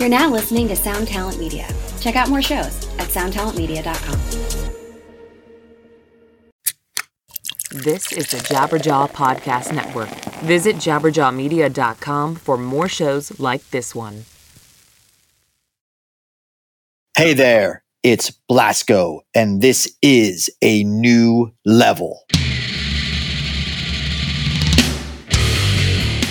You're now listening to Sound Talent Media. Check out more shows at soundtalentmedia.com. This is the Jabberjaw Podcast Network. Visit jabberjawmedia.com for more shows like this one. Hey there, it's Blasko, and this is a new level.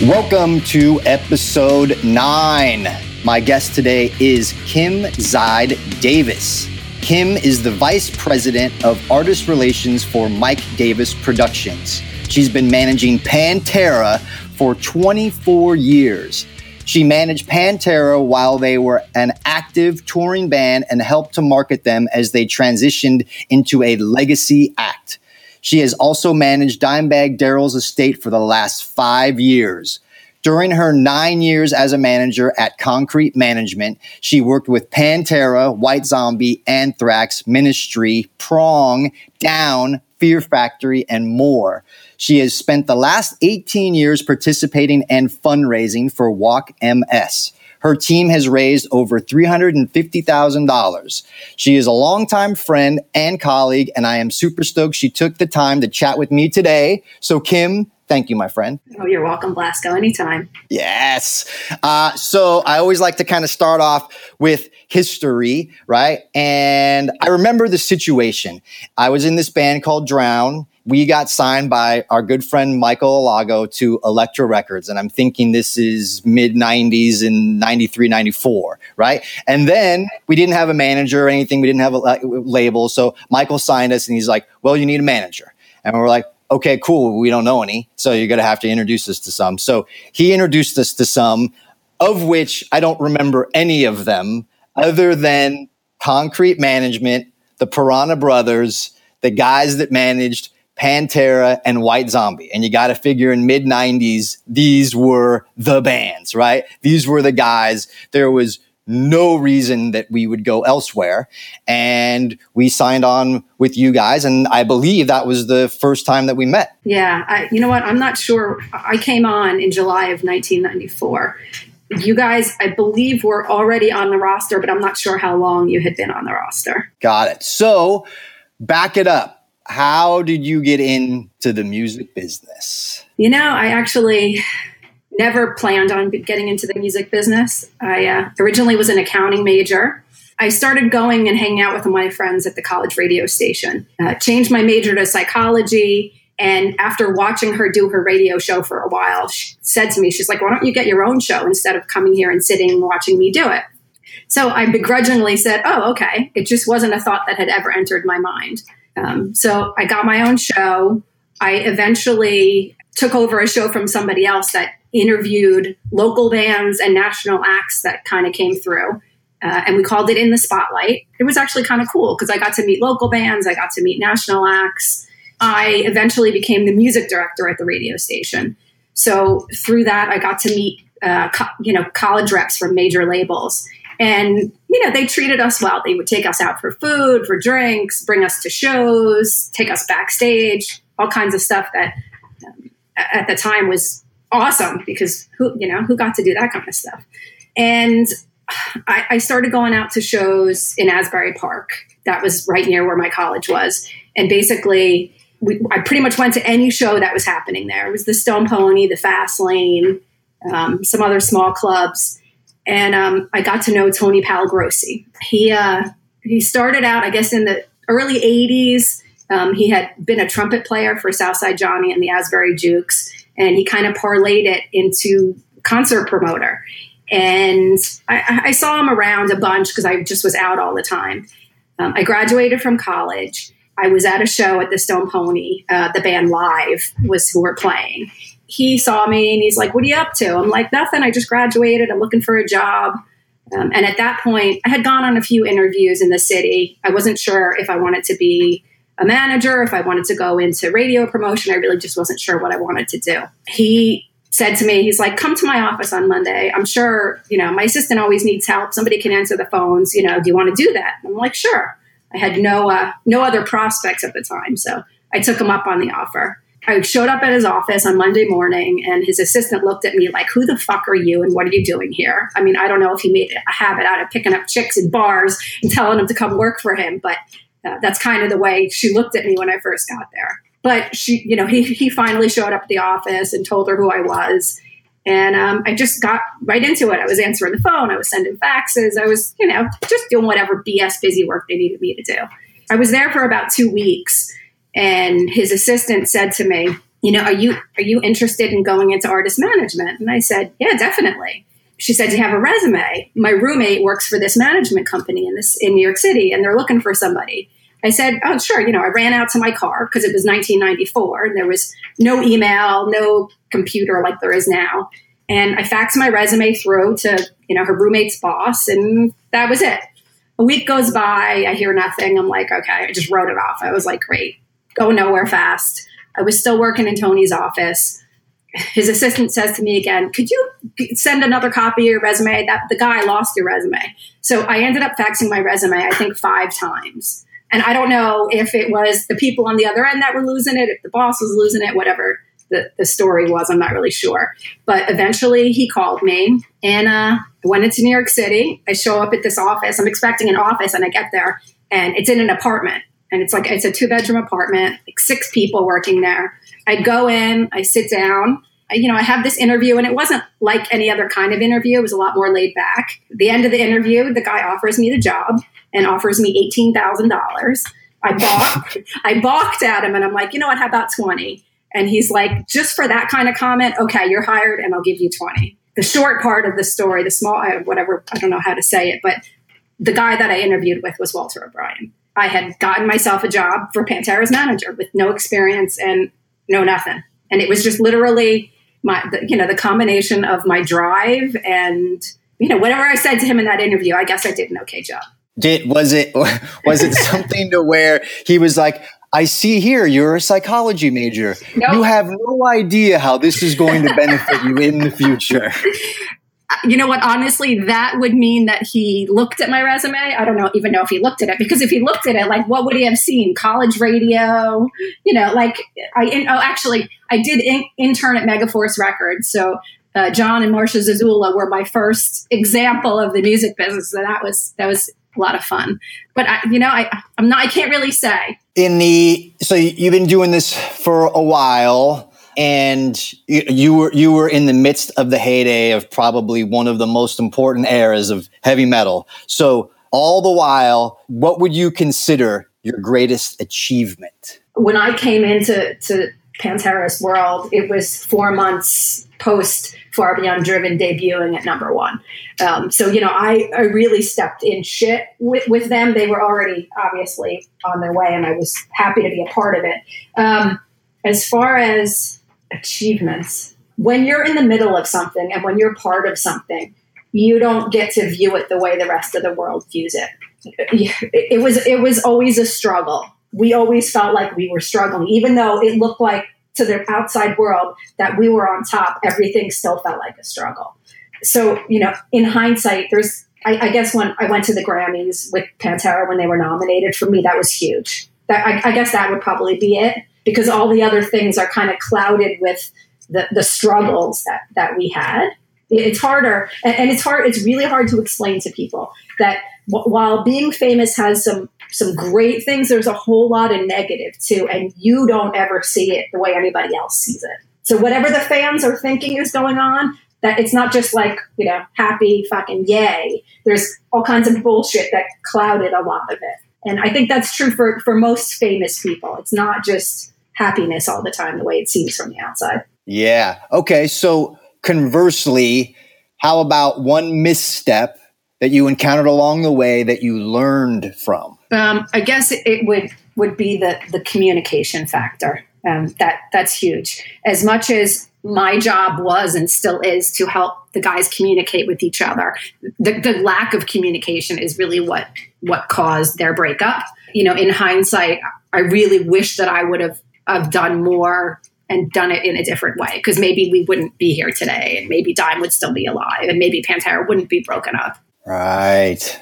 Welcome to episode nine. My guest today is Kim Zide Davis. Kim is the vice president of artist relations for Mike Davis Productions. She's been managing Pantera for 24 years. She managed Pantera while they were an active touring band and helped to market them as they transitioned into a legacy act. She has also managed Dimebag Darrell's estate for the last five years. During her nine years as a manager at Concrete Management, she worked with Pantera, White Zombie, Anthrax, Ministry, Prong, Down, Fear Factory, and more. She has spent the last 18 years participating and fundraising for Walk MS. Her team has raised over $350,000. She is a longtime friend and colleague, and I am super stoked she took the time to chat with me today. So, Kim, thank you, my friend. Oh, you're welcome, Blasko. Anytime. Yes. Uh, so I always like to kind of start off with history, right? And I remember the situation. I was in this band called Drown. We got signed by our good friend Michael Alago to Elektra Records. And I'm thinking this is mid 90s in 93, 94, right? And then we didn't have a manager or anything. We didn't have a label. So Michael signed us and he's like, well, you need a manager. And we're like, okay, cool. We don't know any. So you're going to have to introduce us to some. So he introduced us to some, of which I don't remember any of them other than concrete management, the Piranha Brothers, the guys that managed Pantera and White Zombie. And you got to figure in mid 90s, these were the bands, right? These were the guys. There was no reason that we would go elsewhere. And we signed on with you guys. And I believe that was the first time that we met. Yeah. I, you know what? I'm not sure. I came on in July of 1994. You guys, I believe, were already on the roster, but I'm not sure how long you had been on the roster. Got it. So back it up. How did you get into the music business? You know, I actually never planned on getting into the music business. I uh, originally was an accounting major. I started going and hanging out with my friends at the college radio station. Uh, changed my major to psychology. And after watching her do her radio show for a while, she said to me, She's like, Why don't you get your own show instead of coming here and sitting and watching me do it? So I begrudgingly said, Oh, okay. It just wasn't a thought that had ever entered my mind. Um, so I got my own show. I eventually took over a show from somebody else that interviewed local bands and national acts that kind of came through. Uh, and we called it In the Spotlight. It was actually kind of cool because I got to meet local bands, I got to meet national acts. I eventually became the music director at the radio station. So through that, I got to meet, uh, co- you know, college reps from major labels, and you know, they treated us well. They would take us out for food, for drinks, bring us to shows, take us backstage, all kinds of stuff that um, at the time was awesome because who you know who got to do that kind of stuff? And I, I, started going out to shows in asbury park. That was right near where my college was. And basically we, i pretty much went to any show that was happening there. It was the stone pony the fast lane um, some other small clubs. And um, i got to know tony pallagrosi he uh, he started out i guess in the early 80s um, he had been a trumpet player for southside johnny and the asbury jukes and he kind of parlayed it into concert promoter. And I, I saw him around a bunch because I just was out all the time. Um, I graduated from college. I was at a show at the Stone Pony. Uh, the band Live was who were playing. He saw me and he's like, "What are you up to?" I'm like, "Nothing. I just graduated. I'm looking for a job." Um, and at that point, I had gone on a few interviews in the city. I wasn't sure if I wanted to be a manager, if I wanted to go into radio promotion, I really just wasn't sure what I wanted to do. He said to me, he's like, come to my office on Monday. I'm sure, you know, my assistant always needs help. Somebody can answer the phones. You know, do you want to do that? I'm like, sure. I had no, uh, no other prospects at the time. So I took him up on the offer. I showed up at his office on Monday morning, and his assistant looked at me like, Who the fuck are you and what are you doing here? I mean, I don't know if he made a habit out of picking up chicks in bars and telling them to come work for him, but uh, that's kind of the way she looked at me when I first got there. But she, you know, he, he finally showed up at the office and told her who I was. And um, I just got right into it. I was answering the phone, I was sending faxes, I was, you know, just doing whatever BS busy work they needed me to do. I was there for about two weeks, and his assistant said to me, "You know, are you are you interested in going into artist management?" And I said, "Yeah, definitely." She said, "Do you have a resume?" My roommate works for this management company in this in New York City, and they're looking for somebody. I said, "Oh, sure." You know, I ran out to my car because it was 1994, and there was no email, no computer like there is now. And I faxed my resume through to you know her roommate's boss, and that was it. A week goes by, I hear nothing. I'm like, okay, I just wrote it off. I was like, great, go nowhere fast. I was still working in Tony's office. His assistant says to me again, could you send another copy of your resume? That the guy lost your resume. So I ended up faxing my resume, I think five times. And I don't know if it was the people on the other end that were losing it, if the boss was losing it, whatever the, the story was. I'm not really sure. But eventually he called me and uh, I went into New York City. I show up at this office. I'm expecting an office and I get there and it's in an apartment. And it's like, it's a two bedroom apartment, like six people working there. I go in, I sit down. I, you know, I have this interview and it wasn't like any other kind of interview. It was a lot more laid back. At the end of the interview, the guy offers me the job and offers me $18,000. I balked, I balked at him and I'm like, you know what, how about 20? And he's like, just for that kind of comment, okay, you're hired and I'll give you 20. The short part of the story, the small, uh, whatever, I don't know how to say it, but the guy that I interviewed with was Walter O'Brien. I had gotten myself a job for Pantera's manager with no experience and no nothing. And it was just literally my, the, you know, the combination of my drive and, you know, whatever I said to him in that interview, I guess I did an okay job. Did was it was it something to where he was like, I see here you're a psychology major. Nope. You have no idea how this is going to benefit you in the future. You know what? Honestly, that would mean that he looked at my resume. I don't know, even know if he looked at it because if he looked at it, like, what would he have seen? College radio, you know, like I. In, oh, actually, I did in, intern at Megaforce Records, so uh, Jon and Marsha Zazula were my first example of the music business. So that was that was a lot of fun. But I, you know, I, I'm not. I can't really say. In the so you've been doing this for a while, and you, you were you were in the midst of the heyday of probably one of the most important eras of heavy metal. So all the while, what would you consider your greatest achievement? When I came into to Pantera's world, it was four months post Far Beyond Driven debuting at number one. Um, so, you know, I, I really stepped in shit with, with them. They were already obviously on their way, and I was happy to be a part of it. Um, as far as achievements, when you're in the middle of something and when you're part of something, you don't get to view it the way the rest of the world views it. It was it was always a struggle. We always felt like we were struggling, even though it looked like to the outside world that we were on top, everything still felt like a struggle. So, you know, in hindsight, there's, I, I guess when I went to the Grammys with Pantera when they were nominated, for me, that was huge. That, I, I guess that would probably be it because all the other things are kind of clouded with the, the struggles that, that we had. It's harder, and, it's hard, it's really hard to explain to people that w- while being famous has some some great things. There's a whole lot of negative too, and you don't ever see it the way anybody else sees it. So whatever the fans are thinking is going on, that it's not just like you know happy fucking yay. There's all kinds of bullshit that clouded a lot of it, and I think that's true for for most famous people. It's not just happiness all the time the way it seems from the outside. Yeah. Okay. So conversely, how about one misstep that you encountered along the way that you learned from? Um, I guess it would would be the the communication factor. Um, that that's huge. As much as my job was and still is to help the guys communicate with each other, the, the lack of communication is really what what caused their breakup. You know, in hindsight, I really wish that I would have have done more and done it in a different way because maybe we wouldn't be here today and maybe Dime would still be alive and maybe Pantera wouldn't be broken up. Right.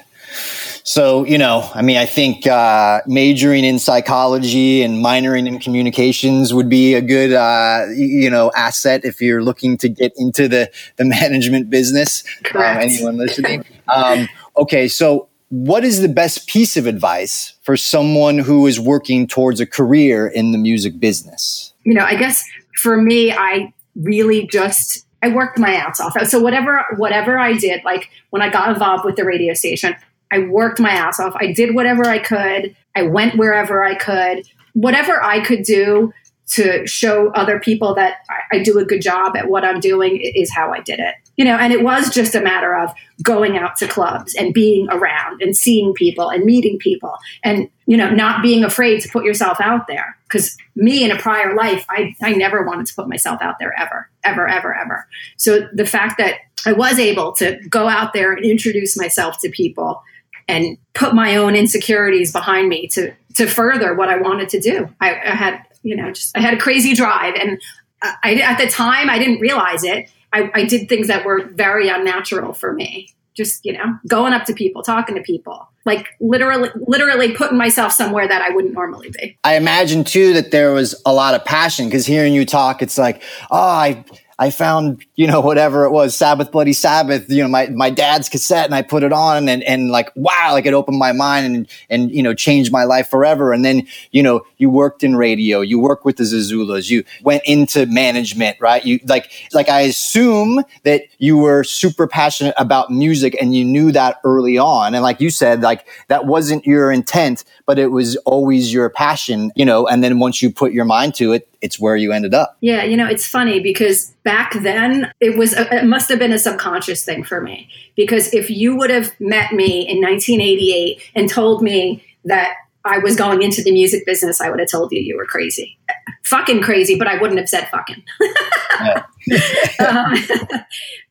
So, you know, I mean, I think uh, majoring in psychology and minoring in communications would be a good, uh, you know, asset if you're looking to get into the, the management business. Um, anyone listening? Um, okay, so what is the best piece of advice for someone who is working towards a career in the music business? You know, I guess for me, I really just I worked my ass off. So whatever whatever I did, like when I got involved with the radio station, I worked my ass off. I did whatever I could. I went wherever I could. Whatever I could do to show other people that I, do a good job at what I'm doing is how I did it. You know, and it was just a matter of going out to clubs and being around and seeing people and meeting people and, you know, not being afraid to put yourself out there. Because me in a prior life, I, I never wanted to put myself out there ever, ever, ever, ever. So the fact that I was able to go out there and introduce myself to people and put my own insecurities behind me to to further what I wanted to do. I, I had you know just I had a crazy drive, and uh, I, at the time I didn't realize it. I, I did things that were very unnatural for me. Just you know, going up to people, talking to people, like literally, literally putting myself somewhere that I wouldn't normally be. I imagine too that there was a lot of passion because hearing you talk, it's like, oh, I I found, you know, whatever it was, Sabbath Bloody Sabbath, you know, my, my dad's cassette and I put it on and, and like, wow, like it opened my mind and, and, you know, changed my life forever. And then, you know, you worked in radio, you worked with the Zazulas, you went into management, right? You like, like I assume that you were super passionate about music and you knew that early on. And like you said, like that wasn't your intent, but it was always your passion, you know, and then once you put your mind to it, it's where you ended up. Yeah, you know, it's funny because back then it was a, it must have been a subconscious thing for me because if you would have met me in 1988 and told me that I was going into the music business, I would have told you you were crazy. Fucking crazy, but I wouldn't have said fucking. um,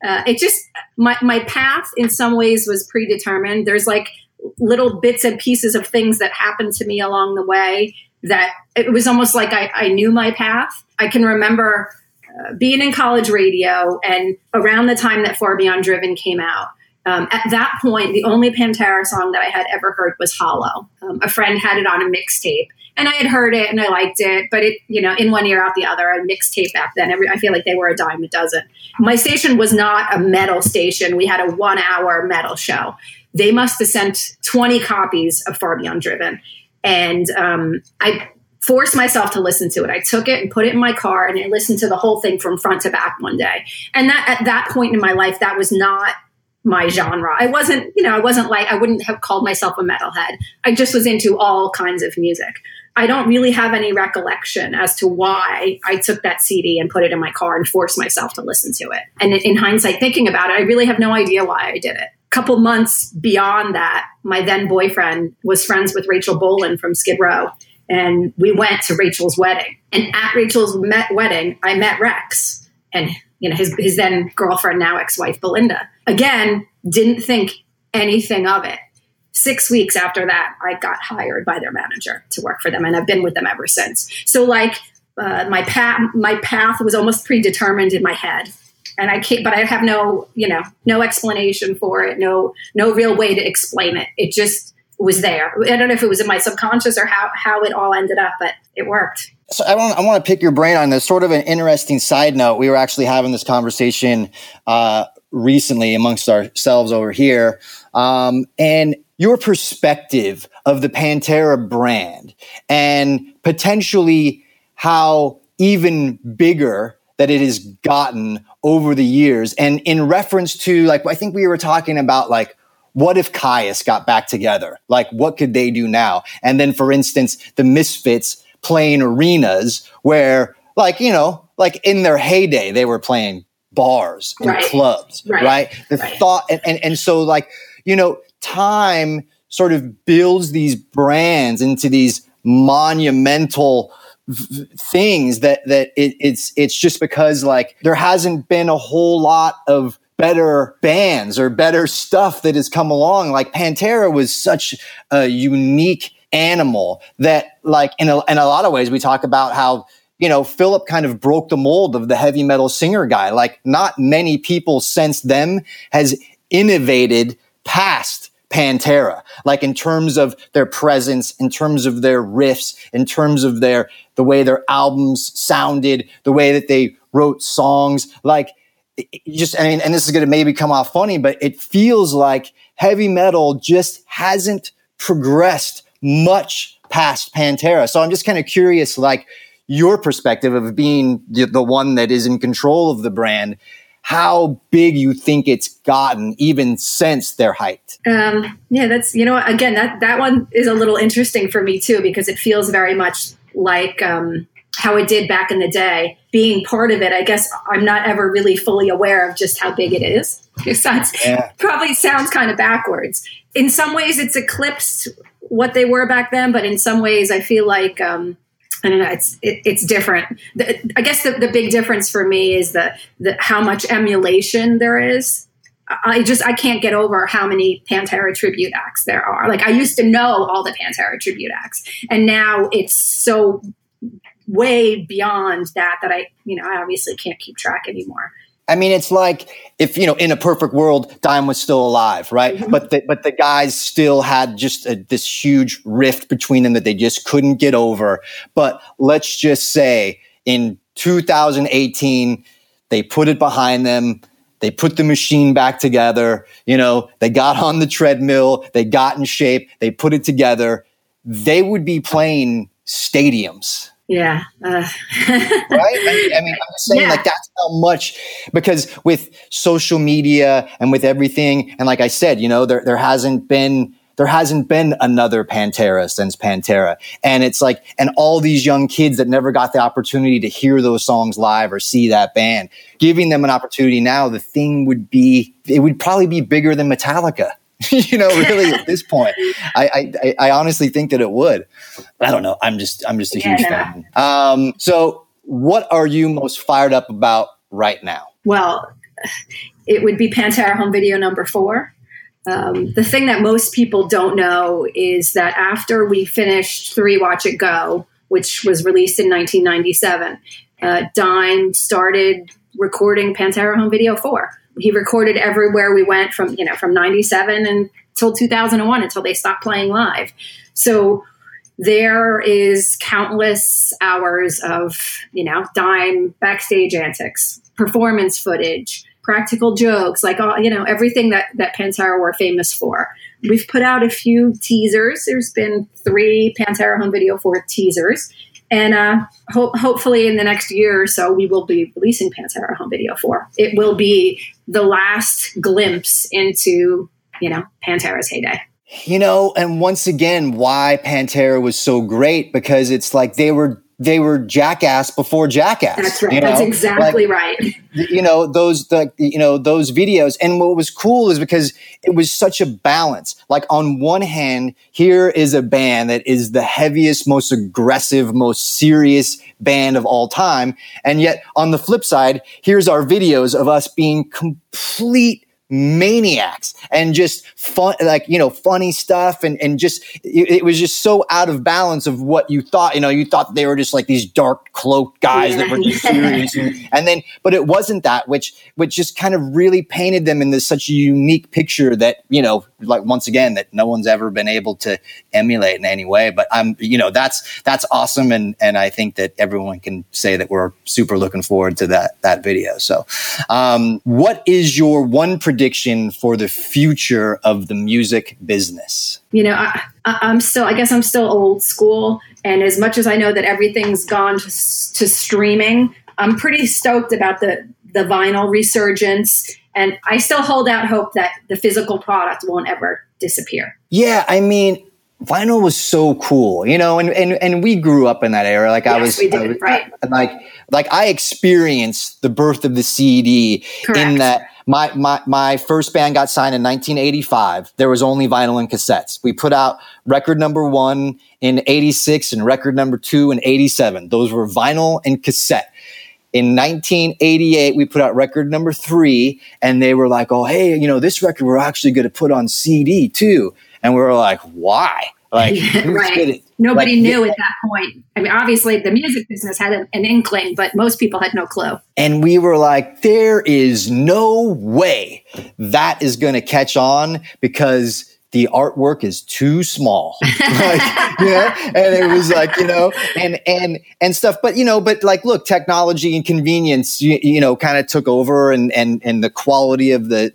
uh, it just my my path in some ways was predetermined. There's like little bits and pieces of things that happened to me along the way that it was almost like I, I knew my path. I can remember being in college radio and around the time that Far Beyond Driven came out. Um, at that point, the only Pantera song that I had ever heard was Hollow. Um, a friend had it on a mixtape, and I had heard it and I liked it, but it, you know, in one ear out the other. A mixtape back then, every, I feel like they were a dime a dozen. My station was not a metal station. We had a one-hour metal show. They must have sent 20 copies of Far Beyond Driven, and um, I forced myself to listen to it. I took it and put it in my car and I listened to the whole thing from front to back one day. And that at that point in my life, that was not my genre. I wasn't, you know, I wasn't like I wouldn't have called myself a metalhead. I just was into all kinds of music. I don't really have any recollection as to why I took that CD and put it in my car and forced myself to listen to it. And in hindsight, thinking about it, I really have no idea why I did it A couple months beyond that, my then boyfriend was friends with Rachel Bolan from Skid Row. And we went to Rachel's wedding. And at Rachel's wedding, I met Rex and you know his, his then girlfriend, now ex-wife Belinda. Again, didn't think anything of it. Six weeks after that, I got hired by their manager to work for them, and I've been with them ever since. So, like, uh, my path, my path was almost predetermined in my head and I can't, but I have no, you know, no explanation for it, no, no real way to explain it. It just was there. I don't know if it was in my subconscious or how how it all ended up, but it worked. So I want I want to pick your brain on this. Sort of an interesting side note. We were actually having this conversation uh, recently amongst ourselves over here, um, and your perspective of the Pantera brand and potentially how even bigger that it has gotten over the years. And in reference to like, I think we were talking about like, what if Kyuss got back together? Like, what could they do now? And then, for instance, the Misfits playing arenas where, like, you know, like in their heyday, they were playing bars and right. clubs, right? right? The right. thought, and, and, and so, like, you know, time sort of builds these brands into these monumental things that that it, it's it's just because like there hasn't been a whole lot of better bands or better stuff that has come along. Like pantera was such a unique animal that like in a, in a lot of ways we talk about how you know philip kind of broke the mold of the heavy metal singer guy. Like not many people since them has innovated past Pantera, like in terms of their presence, in terms of their riffs, in terms of their the way their albums sounded, the way that they wrote songs, like just I mean, and this is going to maybe come off funny, but it feels like heavy metal just hasn't progressed much past Pantera. So I'm just kind of curious, like your perspective of being the, the one that is in control of the brand how big you think it's gotten even since their height. Um, yeah, that's you know again that that one is a little interesting for me too because it feels very much like um, how it did back in the day. Being part of it, I guess I'm not ever really fully aware of just how big it is. Besides, yeah. probably sounds kind of backwards. In some ways, it's eclipsed what they were back then, but in some ways, I feel like um, I don't know. It's it, it's different. The, I guess the, the big difference for me is the, the how much emulation there is. I just I can't get over how many Pantera tribute acts there are. Like I used to know all the Pantera tribute acts, and now it's so way beyond that that I you know I obviously can't keep track anymore. I mean, it's like if you know, in a perfect world, Dime was still alive, right? Mm-hmm. But the, but the guys still had just a, this huge rift between them that they just couldn't get over. But let's just say in 2018, they put it behind them. They put the machine back together. You know, they got on the treadmill. They got in shape. They put it together. They would be playing stadiums yeah. Uh. right? I mean, I mean, I'm just saying, yeah. like, that's how much, because with social media and with everything, and like I said, you know, there, there hasn't been, there hasn't been another Pantera since Pantera. And it's like, and all these young kids that never got the opportunity to hear those songs live or see that band, giving them an opportunity now, the thing would be, it would probably be bigger than Metallica. you know, really at this point, I, I, I honestly think that it would. I don't know. I'm just I'm just a huge yeah. fan. Um, so, what are you most fired up about right now? Well, it would be Pantera home video number four. Um, the thing that most people don't know is that after we finished Three Watch It Go, which was released in 1997, uh, Dime started recording Pantera home video four he recorded everywhere we went from you know from 97 until 2001 until they stopped playing live. So there is countless hours of you know dime backstage antics performance footage practical jokes like all you know everything that that pantera were famous for. We've put out a few teasers. There's been three pantera home video four teasers. And uh, ho- hopefully, in the next year or so, we will be releasing Pantera Home Video 4. It will be the last glimpse into, you know, Pantera's heyday. You know, and once again, why Pantera was so great because it's like they were they were jackass before jackass. That's right. You know? That's exactly like, right. You know those the you know those videos, and what was cool is because it was such a balance. Like on one hand, here is a band that is the heaviest, most aggressive, most serious band of all time, and yet on the flip side, here's our videos of us being complete maniacs and just fun like you know funny stuff and and just it, it, was just so out of balance of what you thought you know you thought they were just like these dark cloaked guys yeah. that were just serious and, and, then but it wasn't that which which just kind of really painted them in this such a unique picture that you know like once again that no one's ever been able to emulate in any way but i'm you know that's that's awesome and and i think that everyone can say that we're super looking forward to that that video so um what is your one prediction for the future of the music business? You know, I, am still, I guess I'm still old school. And as much as I know that everything's gone to, to streaming, I'm pretty stoked about the, the vinyl resurgence. And I still hold out hope that the physical product won't ever disappear. Yeah. I mean, vinyl was so cool, you know, and, and, and we grew up in that era. Like yes, I was, we did, I was, right. like, like I experienced the birth of the CD Correct. in that my, my, my first band got signed in 1985. There was only vinyl and cassettes. We put out record number one in 86 and record number two in 87. Those were vinyl and cassette. In 1988, we put out record number three, and they were like, oh, hey, you know, this record we're actually going to put on CD too. And we were like, why? Like, right. Nobody like, knew at that point. I mean, obviously, the music business had an, an inkling, but most people had no clue. And we were like, there is no way that is going to catch on because the artwork is too small. like, know, and it was like, you know, and, and, and stuff. But, you know, but like, look, technology and convenience, you, you know, kind of took over and, and, and the quality of the,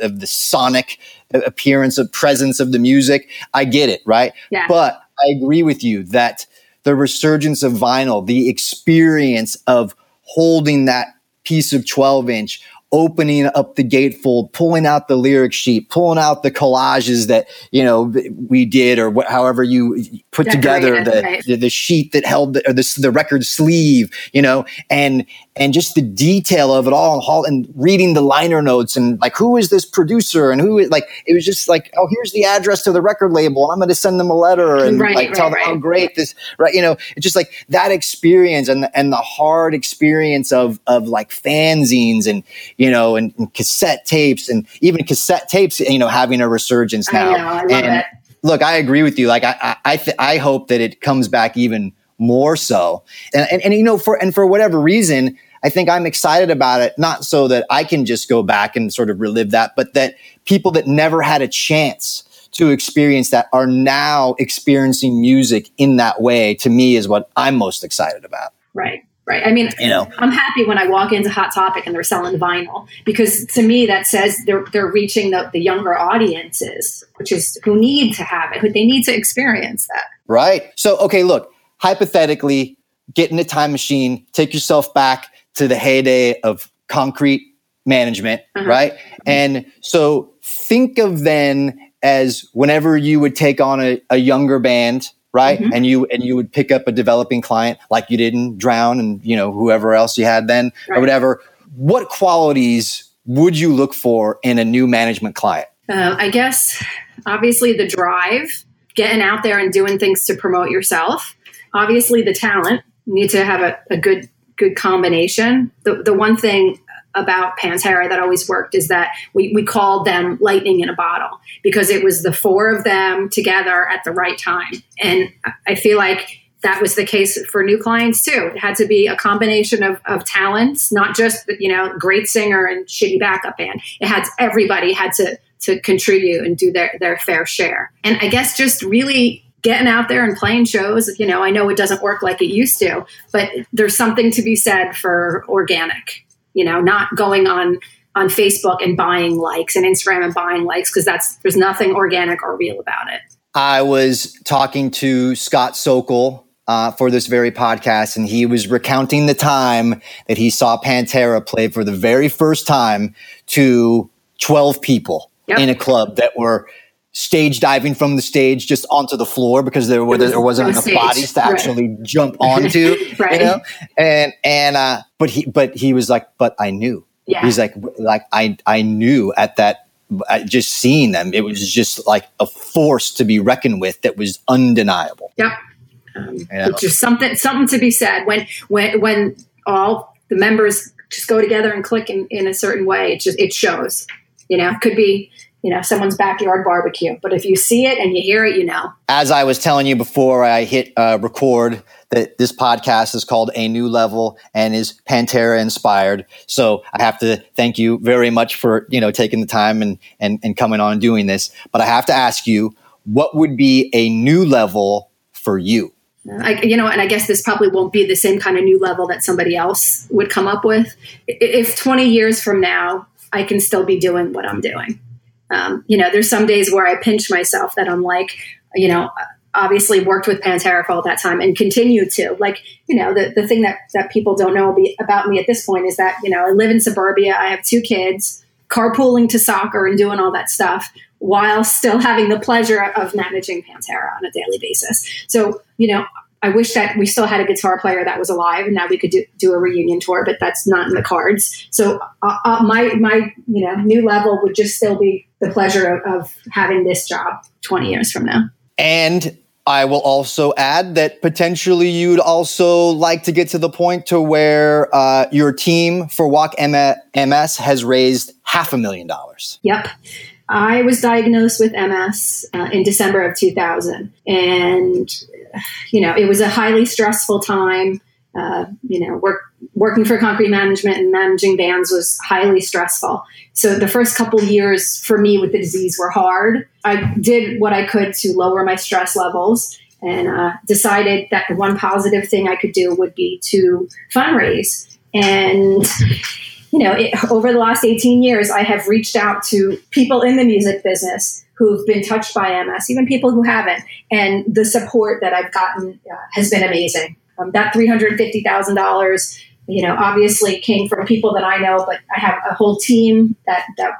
of the sonic appearance of presence of the music. I get it. Right. Yeah. But I agree with you that the resurgence of vinyl, the experience of holding that piece of 12 inch opening up the gatefold, pulling out the lyric sheet, pulling out the collages that you know we did, or wh- however you put together the, right. the, the sheet that held the, or the, the record sleeve, you know, and and just the detail of it all, and reading the liner notes and like who is this producer and who is like it was just like oh here's the address to the record label, and I'm going to send them a letter and right, like right, tell them how great this right, you know, it's just like that experience and and the hard experience of of like fanzines and you know, and, and, cassette tapes and even cassette tapes, you know, having a resurgence now. I know, I love and it. look, I agree with you. Like, I, I, I, th- I hope that it comes back even more so. And, and, and, you know, for, and for whatever reason, I think I'm excited about it, not so that I can just go back and sort of relive that, but that people that never had a chance to experience that are now experiencing music in that way to me is what I'm most excited about. Right right? I mean, you know, I'm happy when I walk into Hot Topic and they're selling vinyl because to me that says they're they're reaching the, the younger audiences, which is who need to have it, who they need to experience that. Right. So, okay, look, hypothetically, get in a time machine, take yourself back to the heyday of concrete management, uh-huh. right? And so think of then as whenever you would take on a, a younger band right? Mm-hmm. And you and you would pick up a developing client like you didn't Drown and you know whoever else you had then right. or whatever. What qualities would you look for in a new management client? Uh, I guess obviously the drive, getting out there and doing things to promote yourself. Obviously the talent. You need to have a, a good good combination. The the one thing about Pantera that always worked is that we, we called them lightning in a bottle because it was the four of them together at the right time. And I feel like that was the case for new clients too. It had to be a combination of, of talents, not just, you know, great singer and shitty backup band. It had everybody had to to contribute and do their, their fair share. And I guess just really getting out there and playing shows, you know, I know it doesn't work like it used to, but there's something to be said for organic you know, not going on on Facebook and buying likes and Instagram and buying likes because that's there's nothing organic or real about it. I was talking to Scott Sokol uh, for this very podcast, and he was recounting the time that he saw Pantera play for the very first time to 12 people yep. in a club that were stage diving from the stage just onto the floor because there, was, there wasn't enough stage. bodies to right. actually jump onto, right. you know? And, and, uh, but he, but he was like, but I knew. Yeah. He's like, like I, I knew at that, just seeing them, it was just like a force to be reckoned with that was undeniable. Yep. Um, know? Just something, something to be said when, when, when all the members just go together and click in, in a certain way. It just, it shows, you know, could be, you know someone's backyard barbecue. But if you see it and you hear it you know. As i was telling you before i hit uh, record that this podcast is called a new level and is pantera inspired. So i have to thank you very much for you know taking the time and and, and coming on and doing this. But i have to ask you what would be a new level for you? I, you know, and I guess this probably won't be the same kind of new level that somebody else would come up with. If 20 years from now, I can still be doing what I'm doing um, you know, there's some days where I pinch myself that I'm like, you know, obviously worked with Pantera for all that time and continue to. Like, you know, the, the thing that, that people don't know about me at this point is that, you know, I live in suburbia, I have two kids, carpooling to soccer and doing all that stuff while still having the pleasure of managing Pantera on a daily basis. So, you know, I wish that we still had a guitar player that was alive and that we could do, do a reunion tour, but that's not in the cards. So uh, uh, my my you know new level would just still be the pleasure of, of having this job 20 years from now. And I will also add that potentially you'd also like to get to the point to where uh, your team for Walk MS has raised half a million dollars. Yep. I was diagnosed with MS uh, in December of 2000. And, you know, it was a highly stressful time. Uh, you know, work, working for concrete management and managing bands was highly stressful. So the first couple years for me with the disease were hard. I did what I could to lower my stress levels and uh, decided that the one positive thing I could do would be to fundraise. And you know, it, over the last 18 years, I have reached out to people in the music business who've been touched by MS, even people who haven't, and the support that I've gotten uh, has been amazing. Um, that $350,000, you know, obviously came from people that I know, but I have a whole team that, that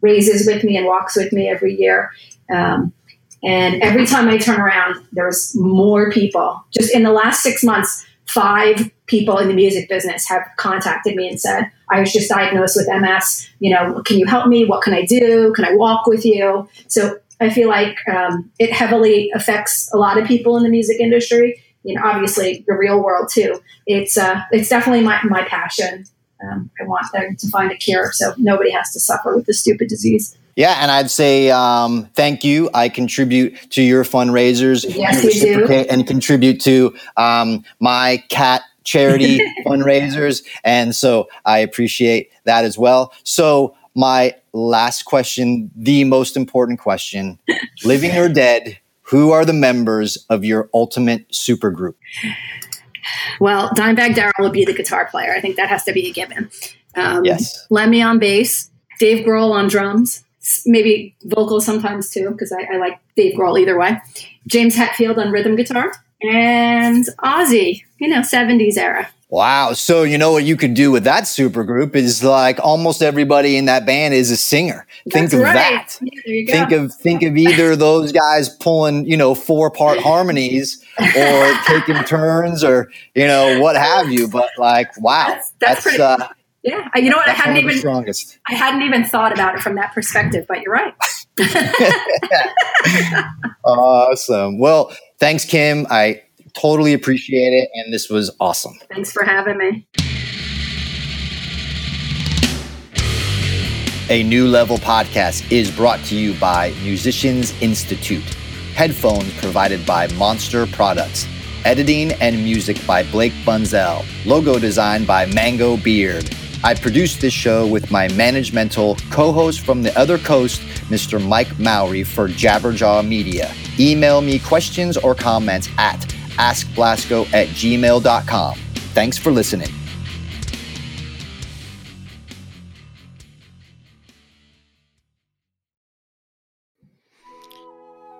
raises with me and walks with me every year. Um, and every time I turn around, there's more people. Just in the last six months, five people in the music business have contacted me and said, I was just diagnosed with MS. You know, can you help me? What can I do? Can I walk with you? So I feel like um, it heavily affects a lot of people in the music industry. You know, obviously the real world too. It's uh, it's definitely my, my passion. Um, I want them to find a cure so nobody has to suffer with this stupid disease. Yeah, and I'd say um, thank you. I contribute to your fundraisers. Yes, you do. And contribute to um, my cat charity fundraisers. And so I appreciate that as well. So, my last question, the most important question living or dead, who are the members of your ultimate supergroup? Well, Dimebag Darrell will be the guitar player. I think that has to be a given. Um, yes. Lemmy on bass, Dave Grohl on drums, maybe vocals sometimes too, because I, I, like Dave Grohl either way. James Hetfield on rhythm guitar, and Ozzy, you know, 70s era. Wow. So, you know what you could do with that super group is like almost everybody in that band is a singer. That's think of right. that. Yeah, think of think of either those guys pulling, you know, four part harmonies or taking turns or, you know, what have you. But like, wow. That's, that's, that's pretty, uh, yeah. You know what? I hadn't even strongest. I hadn't even thought about it from that perspective, but you're right. awesome. Well, thanks, Kim. I totally appreciate it. And this was awesome. Thanks for having me. A New Level podcast is brought to you by Musicians Institute. Headphones provided by Monster Products. Editing and music by Blake Bunzel. Logo design by Mango Beard. I produce this show with my managemental co host from the other coast, Mr. Mike Mowery for Jabberjaw Media. Email me questions or comments at askblasko at gmail.com. Thanks for listening.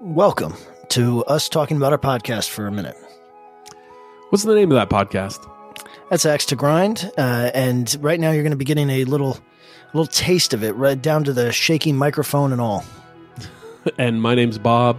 Welcome to us talking about our podcast for a minute. What's the name of that podcast? That's Axe to Grind, uh, and right now you're going to be getting a little, little taste of it, right down to the shaking microphone and all. and my name's Bob.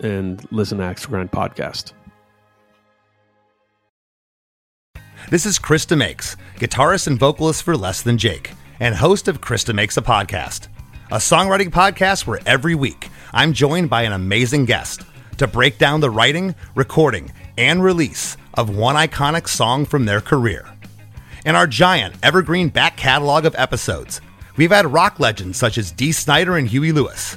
and listen to Axe Grind podcast. This is Chris DeMakes, guitarist and vocalist for Less Than Jake and host of Chris DeMakes a Podcast, a songwriting podcast where every week I'm joined by an amazing guest to break down the writing, recording, and release of one iconic song from their career. In our giant evergreen back catalog of episodes, we've had rock legends such as Dee Snider and Huey Lewis,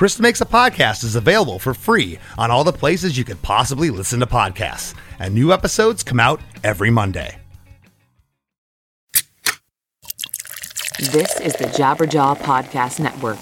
Chris DeMakes a Podcast is available for free on all the places you could possibly listen to podcasts, and new episodes come out every Monday. This is the Jabberjaw Podcast Network.